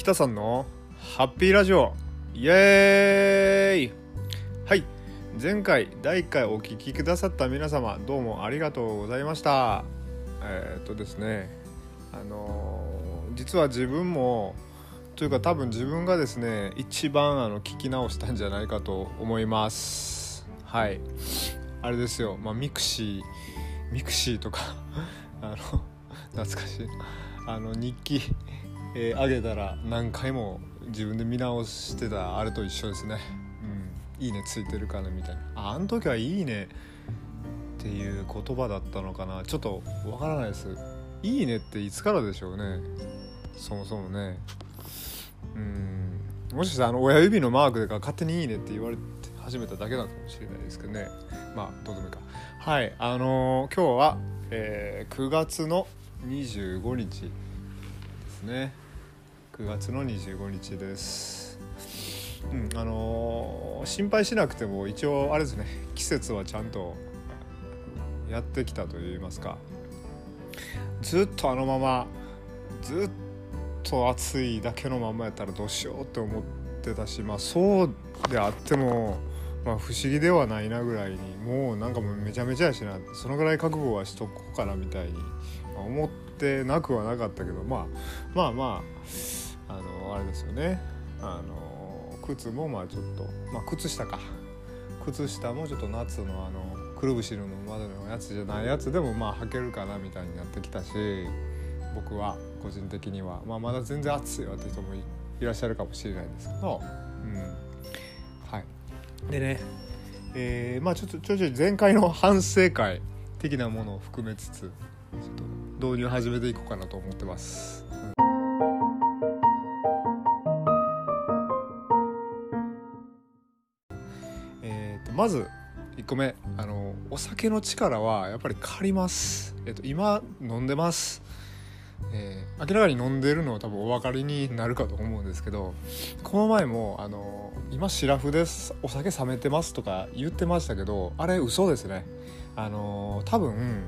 北さんのハッピーラジオ。イエーイ。はい。前回第1回お聞きくださった皆様どうもありがとうございました。えー、っとですねあのー、実は自分もというか多分自分がですね一番あの聞き直したんじゃないかと思います。はい。あれですよ。まあミクシーミクシーとか あの懐かしい。あの日記。えー、上げたら何回も自分で見直してたあれと一緒ですね。うん。いいねついてるかなみたいな。ああの時はいいね。っていう言葉だったのかな。ちょっとわからないです。いいねっていつからでしょうね。そもそもね。うん。もしかしたらあの親指のマークでか勝手にいいねって言われて始めただけなのかもしれないですけどね。まあどうでもいいか。はい。あのー、今日は、えー、9月の25日。ですね。9月の25日です。うんあのー、心配しなくても一応あれですね季節はちゃんとやってきたといいますか。ずっとあのままずっと暑いだけのままやったらどうしようって思ってたしまあそうであってもまあ不思議ではないなぐらいにもうなんかもうめちゃめちゃやしなそのぐらい覚悟はしとこうかなみたいに思ってなくはなかったけどまあまあまああのあれですよね。あの靴もまあちょっとまあ靴下か。靴下もちょっと夏のあのくるぶしのまでのやつじゃないやつでもまあ履けるかなみたいになってきたし僕は個人的には、まあ、まだ全然暑いわって人もいらっしゃるかもしれないんですけど、うん。はい、でね、えー、まあちょっとちょいちょ前回の反省会的なものを含めつつちょっと導入始めていこうかなと思ってます。えーと、まず1個目あのお酒の力はやっぱり借ります、えっと、今飲んでます。えー、明らかに飲んでるのは多分お分かりになるかと思うんですけどこの前もあの今シラフです。お酒冷めてますとか言ってましたけどあれ嘘ですね。あの多分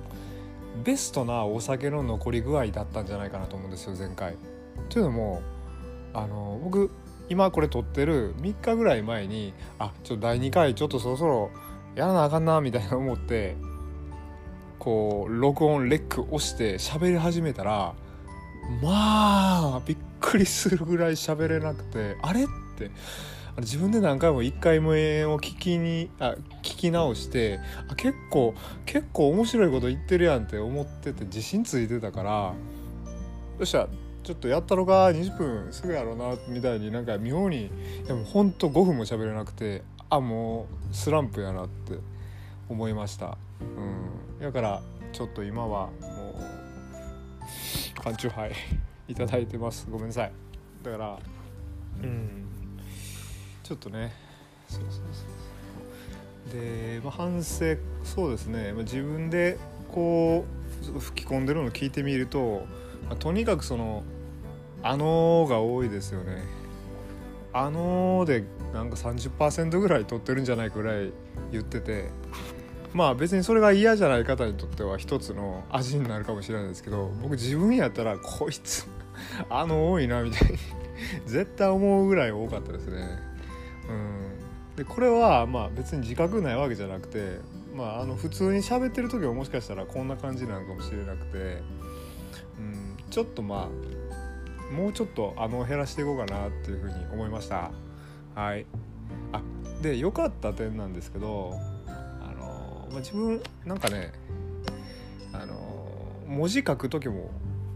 ベストなお酒の残り具合だったんじゃないかなと思うんですよ前回。というのもあの僕今これ撮ってる3日ぐらい前にあちょっと第2回ちょっとそろそろやらなあかんなみたいな思ってこう録音レック押して喋り始めたらまあびっくりするぐらい喋れなくてあれって自分で何回も1回もを聞きにあ聞き直してあ結構結構面白いこと言ってるやんって思ってて自信ついてたからよっしゃちょっとやったのか20分すぐやろうなみたいになんか妙にでもほんと5分も喋れなくてあもうスランプやなって思いました。うん。だからちょっと今はもう缶チューハイいただいてます。ごめんなさい。だからうん。ちょっとね。そうそうそうで、まあ、反省そうですね、まあ、自分でこう吹き込んでるのを聞いてみると、まあ、とにかくその「あのー」が多いですよね。あのーでなんか30%ぐらい取ってるんじゃないかぐらい言ってて。まあ別にそれが嫌じゃない方にとっては一つの味になるかもしれないですけど僕自分やったらこいつあの多いなみたいに絶対思うぐらい多かったですね。うん、でこれはまあ別に自覚ないわけじゃなくて、まあ、あの普通に喋ってる時はもしかしたらこんな感じなのかもしれなくて、うん、ちょっとまあもうちょっとあの減らしていこうかなっていうふうに思いました。はい、あで良かった点なんですけどあのまあ、自分なんかねあの文字書く時も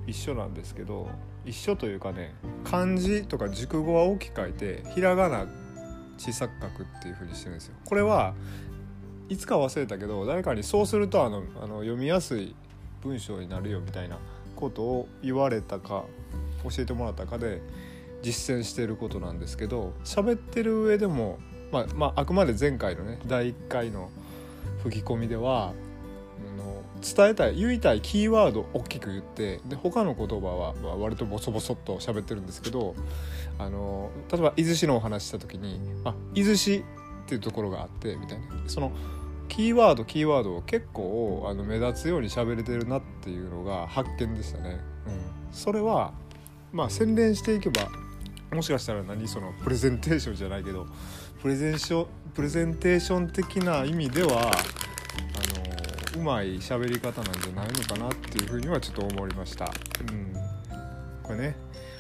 一緒なんですけど一緒というかね漢字とか熟語は大きく書いてひらがな小さく書くっていうふうにしてるんですよ。これはいつか忘れたけど誰かにそうするとあのあの読みやすい文章になるよみたいなことを言われたか教えてもらったかで実践してることなんですけど喋ってる上でも、まあ、まあ、あくまで前回のね第1回の「吹き込みでは伝えたい言いたいキーワードを大きく言ってで他の言葉は、まあ、割とボソボソっと喋ってるんですけどあの例えば伊豆市のお話した時に「あ伊豆市」っていうところがあってみたいなそのキーワードキーワードを結構あの目立つように喋れてるなっていうのが発見でしたね。うん、それはまあ洗練していけばもしかしたら何そのプレゼンテーションじゃないけどプレゼンショプレゼンテーション的な意味ではあのうまい喋り方なんじゃないのかなっていうふうにはちょっと思いました。うん。これね。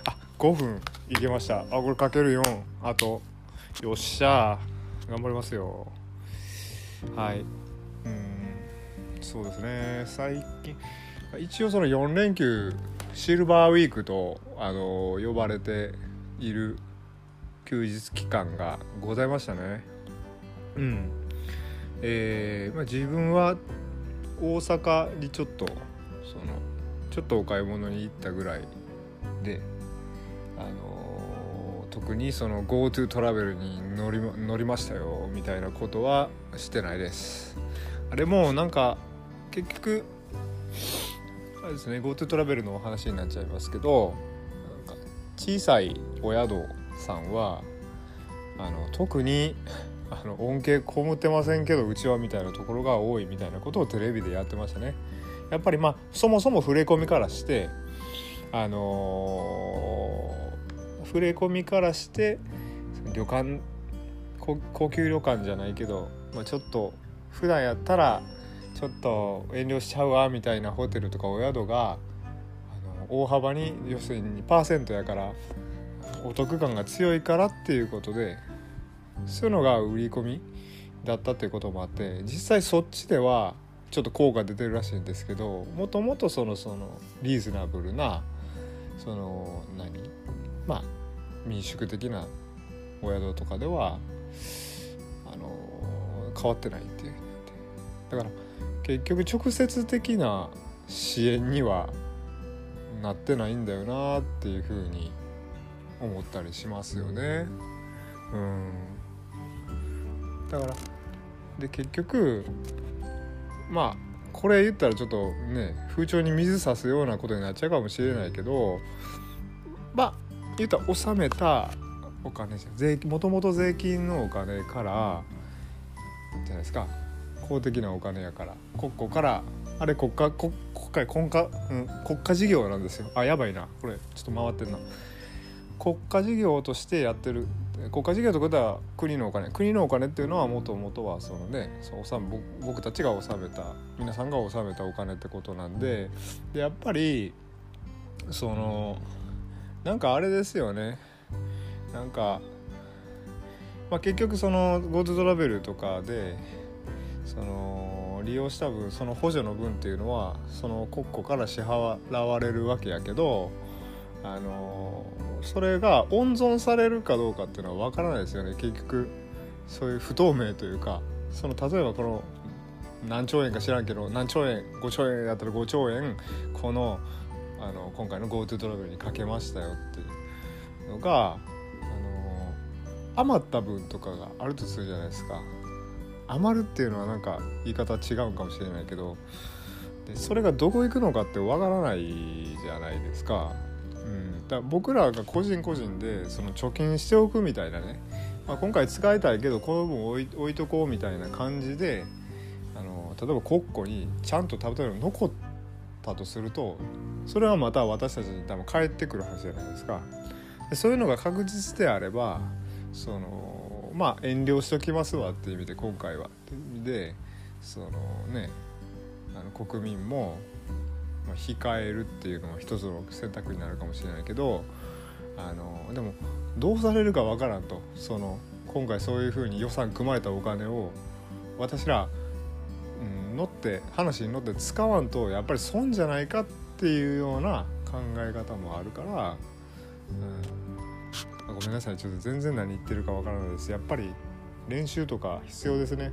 あ5分いけました。あこれかける4あとよっしゃ。頑張りますよ。はい。うん。そうですね。最近一応その4連休シルバーウィークとあの呼ばれている休日期間がございましたね。うん。えーまあ、自分は大阪にちょっとそのちょっとお買い物に行ったぐらいで、あの、特にその GoTo トラベルに乗り乗りましたよみたいなことはしてないです。あれもなんか結局あれですね GoTo トラベルのお話になっちゃいますけどなんか小さいお宿さんはあの特にあの恩恵こむってませんけどうちはみたいなところが多いみたいなことをテレビでやってましたね。やっぱりまあそもそも触れ込みからしてあのー、触れ込みからして旅館高級旅館じゃないけど、まあ、ちょっと普段やったらちょっと遠慮しちゃうわみたいなホテルとかお宿があの大幅に要するに2%やからお得感が強いからっていうことでそういうのが売り込みだったっていうこともあって実際そっちではちょっと効果出てるらしいんですけどもともとそのそのリーズナブルなその何？まあ民宿的なお宿とかではあの変わってないっていうだから結局直接的な支援にはなってないんだよなっていうふうに思ったりしますよね。うん。だからで結局まあこれ言ったらちょっとね風潮に水さすようなことになっちゃうかもしれないけどまあ言ったら納めたお金じゃ税もともと税金のお金からじゃないですか。公的なお金やから。国庫からあれ国家国家国家、うん、国家事業なんですよ。あやばいな。これちょっと回ってんな。国家事業としてやってる国家事業ということは国のお金。国のお金っていうのはもともとはそのねそう僕たちが納めた皆さんが納めたお金ってことなんででやっぱりそのなんかあれですよね。なんか、まあ、結局その GoTo トラベルとかでその利用した分その補助の分っていうのはその国庫から支払われるわけやけどあのそれが温存されるかどうかっていうのは分からないですよね。結局そういう不透明というかその例えばこの何兆円か知らんけど何兆円5兆円だったら5兆円このあの今回の GoTo トラベルにかけましたよっていうのがあの余った分とかがあるとするじゃないですか。余るっていうのはなんか言い方違うかもしれないけどでそれがどこ行くのかってわからないじゃないですか、だ僕らが個人個人でその貯金しておくみたいなね、まあ、今回使いたいけどこの分置い置いとこうみたいな感じであの例えば国庫にちゃんと例えば残ったとするとそれはまた私たちに多分返ってくるはずじゃないですか。でそういうのが確実であればそのまあ遠慮しときますわっていう意味で今回はっていう意味でそのねあの国民もまあ、控えるっていうのは一つの選択になるかもしれないけどあのでもどうされるかわからんと。その今回そういうふうに予算組まれたお金を私ら、うん、乗って話に乗って使わんとやっぱり損じゃないかっていうような考え方もあるから、うん、ごめんなさい。ちょっと全然何言ってるかわからないです。やっぱり練習とか必要ですね。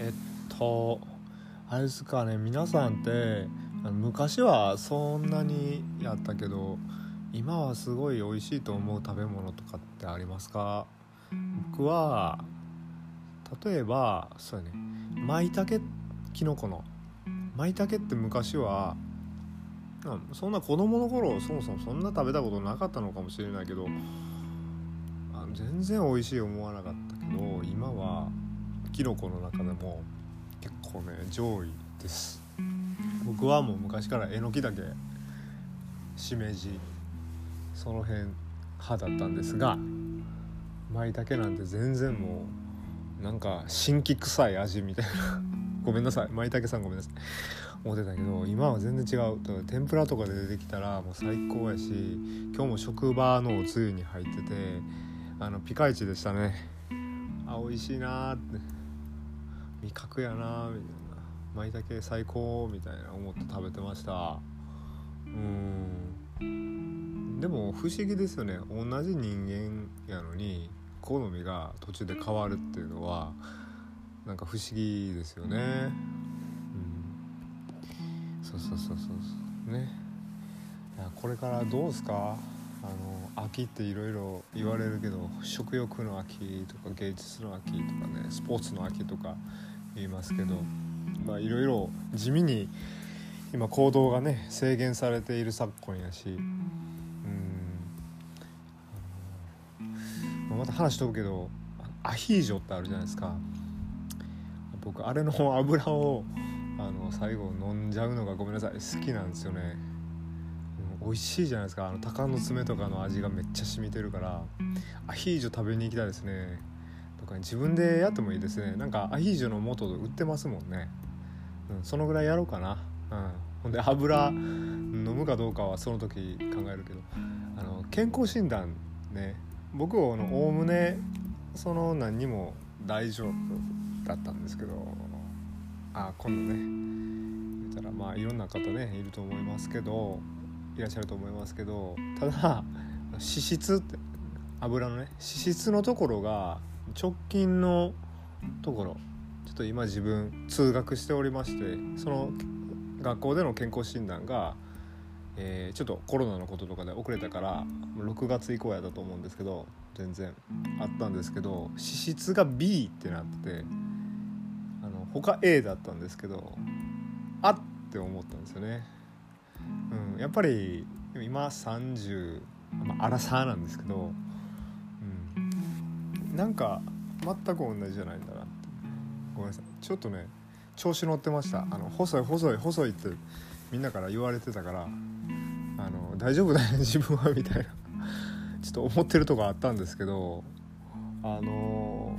えっとあれですかね皆さんって昔はそんなにやったけど今はすごい美味しいと思う食べ物とかってありますか？僕は例えばそうやね舞茸きのこの舞茸って昔はそんな子供の頃そもそもそんな食べたことなかったのかもしれないけど全然美味しい思わなかったけど今はキノコの中でも結構ね上位です。僕はもう昔からえのきだけしめじその辺派だったんですが舞茸なんて全然もうなんか新規臭い味みたいな。ごめんなさい。舞茸さんごめんなさい。思ってたけど今は全然違う。だから天ぷらとかで出てきたらもう最高やし今日も職場のおつゆに入っててあのピカイチでしたね。あ美味しいなーって味覚やなーみたいな。舞茸最高みたいな思って食べてました。うん。でも不思議ですよね。同じ人間やのに好みが途中で変わるっていうのはなんか不思議ですよね。うん。そうそうそうそう。そうねこれからどうですか？あの秋っていろいろ言われるけど食欲の秋とか芸術の秋とかねスポーツの秋とか言いますけどまあいろいろ地味に今行動がね制限されている昨今やしうん。また話飛ぶけどアヒージョってあるじゃないですか。僕あれの油をあの最後飲んじゃうのがごめんなさい好きなんですよね。うん美味しいじゃないですか。あの鷹の爪とかの味がめっちゃ染みてるから。アヒージョ食べに行きたいですね。とか自分でやってもいいですね。なんかアヒージョの素売ってますもんね、うん、そのぐらいやろうかな、うん、ほんで油飲むかどうかはその時考えるけど。あの健康診断ね。僕はおおむねその何にも大丈夫だったんですけど。あ今度ね。言ったらまあいろんな方ねいると思いますけど。いらっしゃると思いますけどただ脂質って油のね脂質のところが直近のところちょっと今自分通学しておりましてその学校での健康診断が、えー、ちょっとコロナのこととかで遅れたから6月以降やったと思うんですけど全然あったんですけど脂質が B ってなってあの他 A だったんですけどあって思ったんですよね。うん、やっぱり今30、まあ、アラサーなんですけどうん。なんか全く同じじゃないんだなって。ごめんなさい。ちょっとね調子乗ってました。あの細い細い細いってみんなから言われてたからあの大丈夫だよね 自分はみたいな。ちょっと思ってるとこあったんですけどあの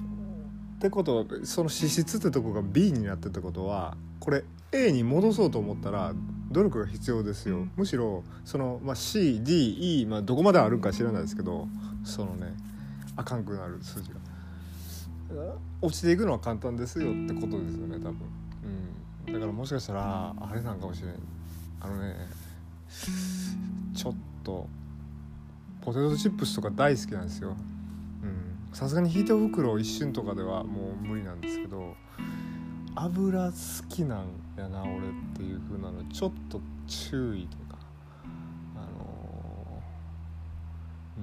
ってことはその脂質ってとこが B になってたことはこれ A に戻そうと思ったら努力が必要ですよ。むしろその、まあ、CDE、まあ、どこまであるか知らないですけどそのねあかんくなる数字が。落ちていくのは簡単ですよってことですよね多分、うん、だからもしかしたらあれなんかもしれないあのねちょっとポテトチップスとか大好きなんですよ。さすがにヒート袋一瞬とかではもう無理なんですけど油好きなんやな俺っていう風なのちょっと注意とかあの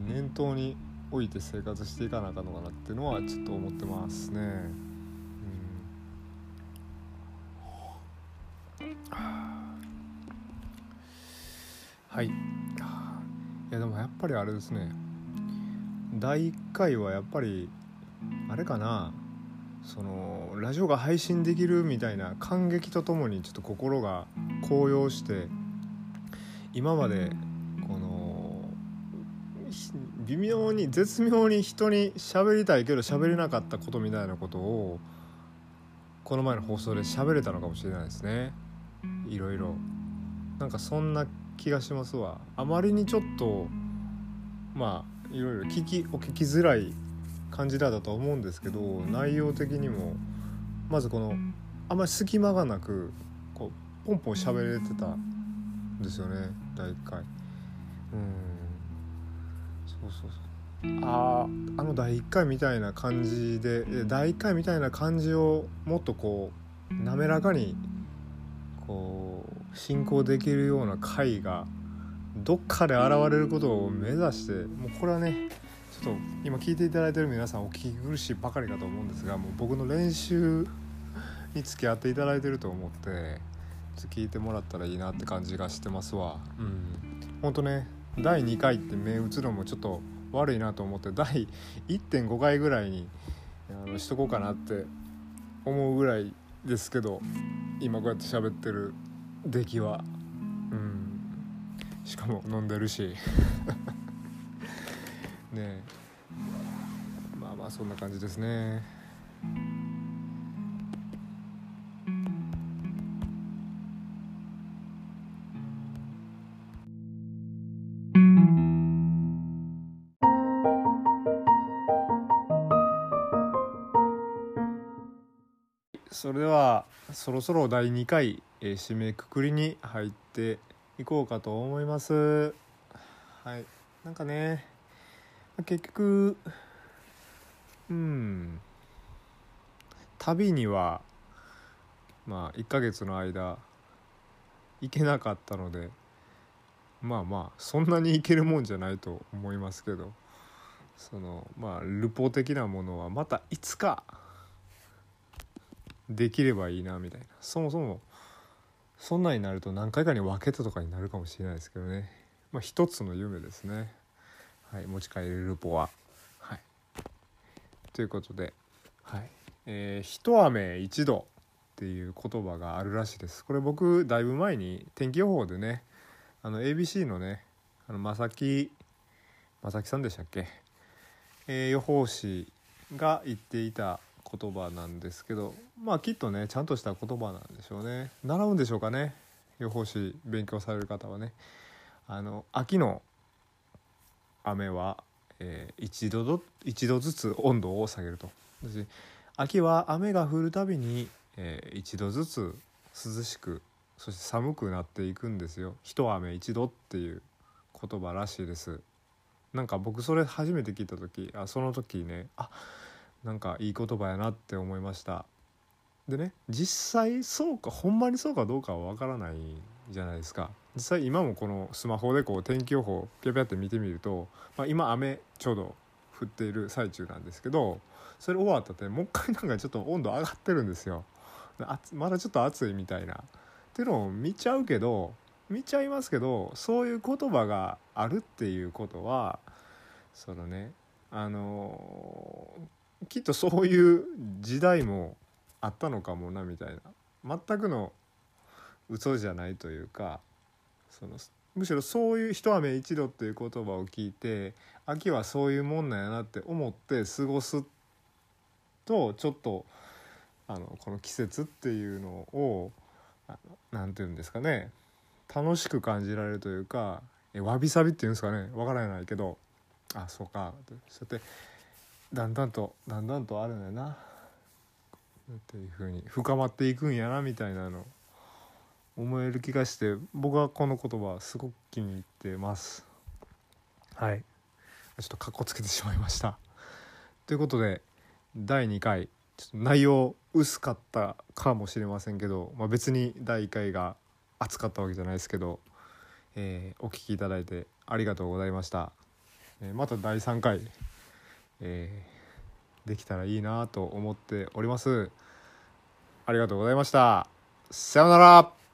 ー、念頭に置いて生活していかなあかんのかなっていうのはちょっと思ってますね。はい。いやでもやっぱりあれですね。第1回はやっぱりあれかな。そのラジオが配信できるみたいな感激とともにちょっと心が高揚して今までこの微妙に絶妙に人に喋りたいけど喋れなかったことみたいなことをこの前の放送で喋れたのかもしれないですね。いろいろ。なんかそんな気がしますわ。あまりにちょっとまあいろいろ聞きお聞きづらい感じだったと思うんですけど内容的にもまずこのあんまり隙間がなくこうポンポン喋れてたんですよね第1回。うん。そうそうそう。ああの第1回みたいな感じで第1回みたいな感じをもっとこう滑らかにこう進行できるような回がどっかで現れることを目指してもうこれはねちょっと今聞いていただいてる皆さんお聞き苦しいばかりかと思うんですがもう僕の練習に付き合っていただいてると思って聞いてもらったらいいなって感じがしてますわ。うん。ほんとね第2回って目打つのもちょっと悪いなと思って第1.5回ぐらいにあのしとこうかなって思うぐらいですけど今こうやって喋ってる出来は。うん。しかも飲んでるし。ね。まあまあそんな感じですね。それではそろそろ第2回、えー、締めくくりに入っていこうかと思います。はい。なんかね結局うん。旅にはまあ1ヶ月の間行けなかったのでまあまあそんなに行けるもんじゃないと思いますけどそのまあルポ的なものはまたいつかできればいいなみたいな。そもそもそんなになると何回かに分けたとかになるかもしれないですけどね。まあ一つの夢ですね。はい持ち帰れるルポははい。ということではい。えー、一雨一度っていう言葉があるらしいです。これ僕だいぶ前に天気予報でねあの ABC のねあの正木正木さんでしたっけ、えー、予報士が言っていた言葉なんですけどまあきっとねちゃんとした言葉なんでしょうね。習うんでしょうかね？予報士勉強される方はね。あの秋の雨は、えー、1度ど1度ずつ温度を下げると。秋は雨が降るたびに、えー、1度ずつ涼しくそして寒くなっていくんですよ。一雨一度っていう言葉らしいです。なんか僕それ初めて聞いた時あその時ねあなんかいい言葉やなって思いました。でね実際そうかほんまにそうかどうかはわからないじゃないですか。実際今もこのスマホでこう天気予報ピャピャって見てみると、まあ、今雨ちょうど降っている最中なんですけどそれ終わったってもう一回なんかちょっと温度上がってるんですよ。まだちょっと暑いみたいな。っていうのを見ちゃうけど見ちゃいますけどそういう言葉があるっていうことはそのねあのきっとそういう時代もあったのかもなみたいな。全くの嘘じゃないというかそのむしろそういう一雨一度っていう言葉を聞いて秋はそういうもんなんやなって思って過ごすとちょっとあのこの季節っていうのを何て言うんですかね楽しく感じられるというかえわびさびっていうんですかねわからないけどあそうかそうやってだんだんとだんだんとあるんやなっていうふうに深まっていくんやなみたいなの思える気がして僕はこの言葉すごく気に入ってます。はい。ちょっとかっこつけてしまいました。ということで第2回ちょっと内容薄かったかもしれませんけど、まあ、別に第1回が熱かったわけじゃないですけど、えー、お聴きいただいてありがとうございました、えー、また第3回、えー、できたらいいなと思っております。ありがとうございました。さようなら。